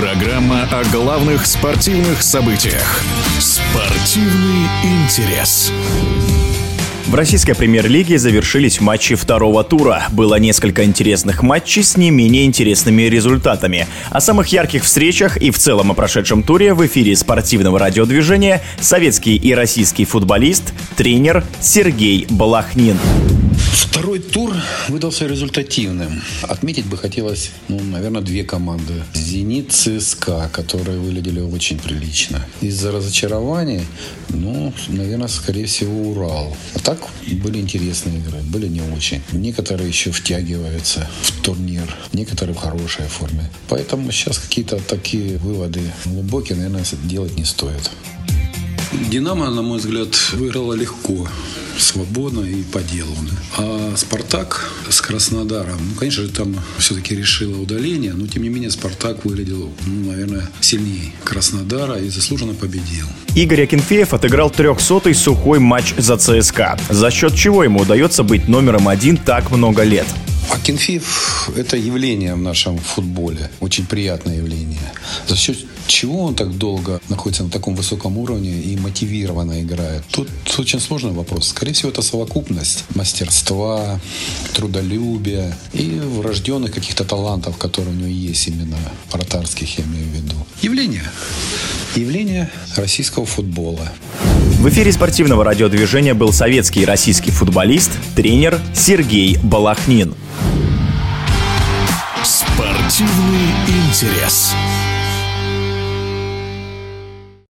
Программа о главных спортивных событиях. Спортивный интерес. В российской премьер-лиге завершились матчи второго тура. Было несколько интересных матчей с не менее интересными результатами. О самых ярких встречах и в целом о прошедшем туре в эфире спортивного радиодвижения советский и российский футболист, тренер Сергей Балахнин. Второй тур выдался результативным. Отметить бы хотелось, ну, наверное, две команды. «Зенит», «ЦСКА», которые выглядели очень прилично. Из-за разочарований, ну, наверное, скорее всего, «Урал». А так были интересные игры, были не очень. Некоторые еще втягиваются в турнир, некоторые в хорошей форме. Поэтому сейчас какие-то такие выводы глубокие, наверное, делать не стоит. «Динамо», на мой взгляд, выиграла легко свободно и по делу. А «Спартак» с Краснодаром, ну, конечно же, там все-таки решила удаление, но, тем не менее, «Спартак» выглядел, ну, наверное, сильнее Краснодара и заслуженно победил. Игорь Акинфеев отыграл 300-й сухой матч за ЦСКА, за счет чего ему удается быть номером один так много лет. Акинфеев – это явление в нашем футболе, очень приятное явление. За счет чего он так долго находится на таком высоком уровне и мотивированно играет? Тут очень сложный вопрос. Скорее всего, это совокупность мастерства, трудолюбия и врожденных каких-то талантов, которые у него есть именно вратарских, я имею в виду. Явление. Явление российского футбола. В эфире спортивного радиодвижения был советский и российский футболист, тренер Сергей Балахнин. Спортивный интерес.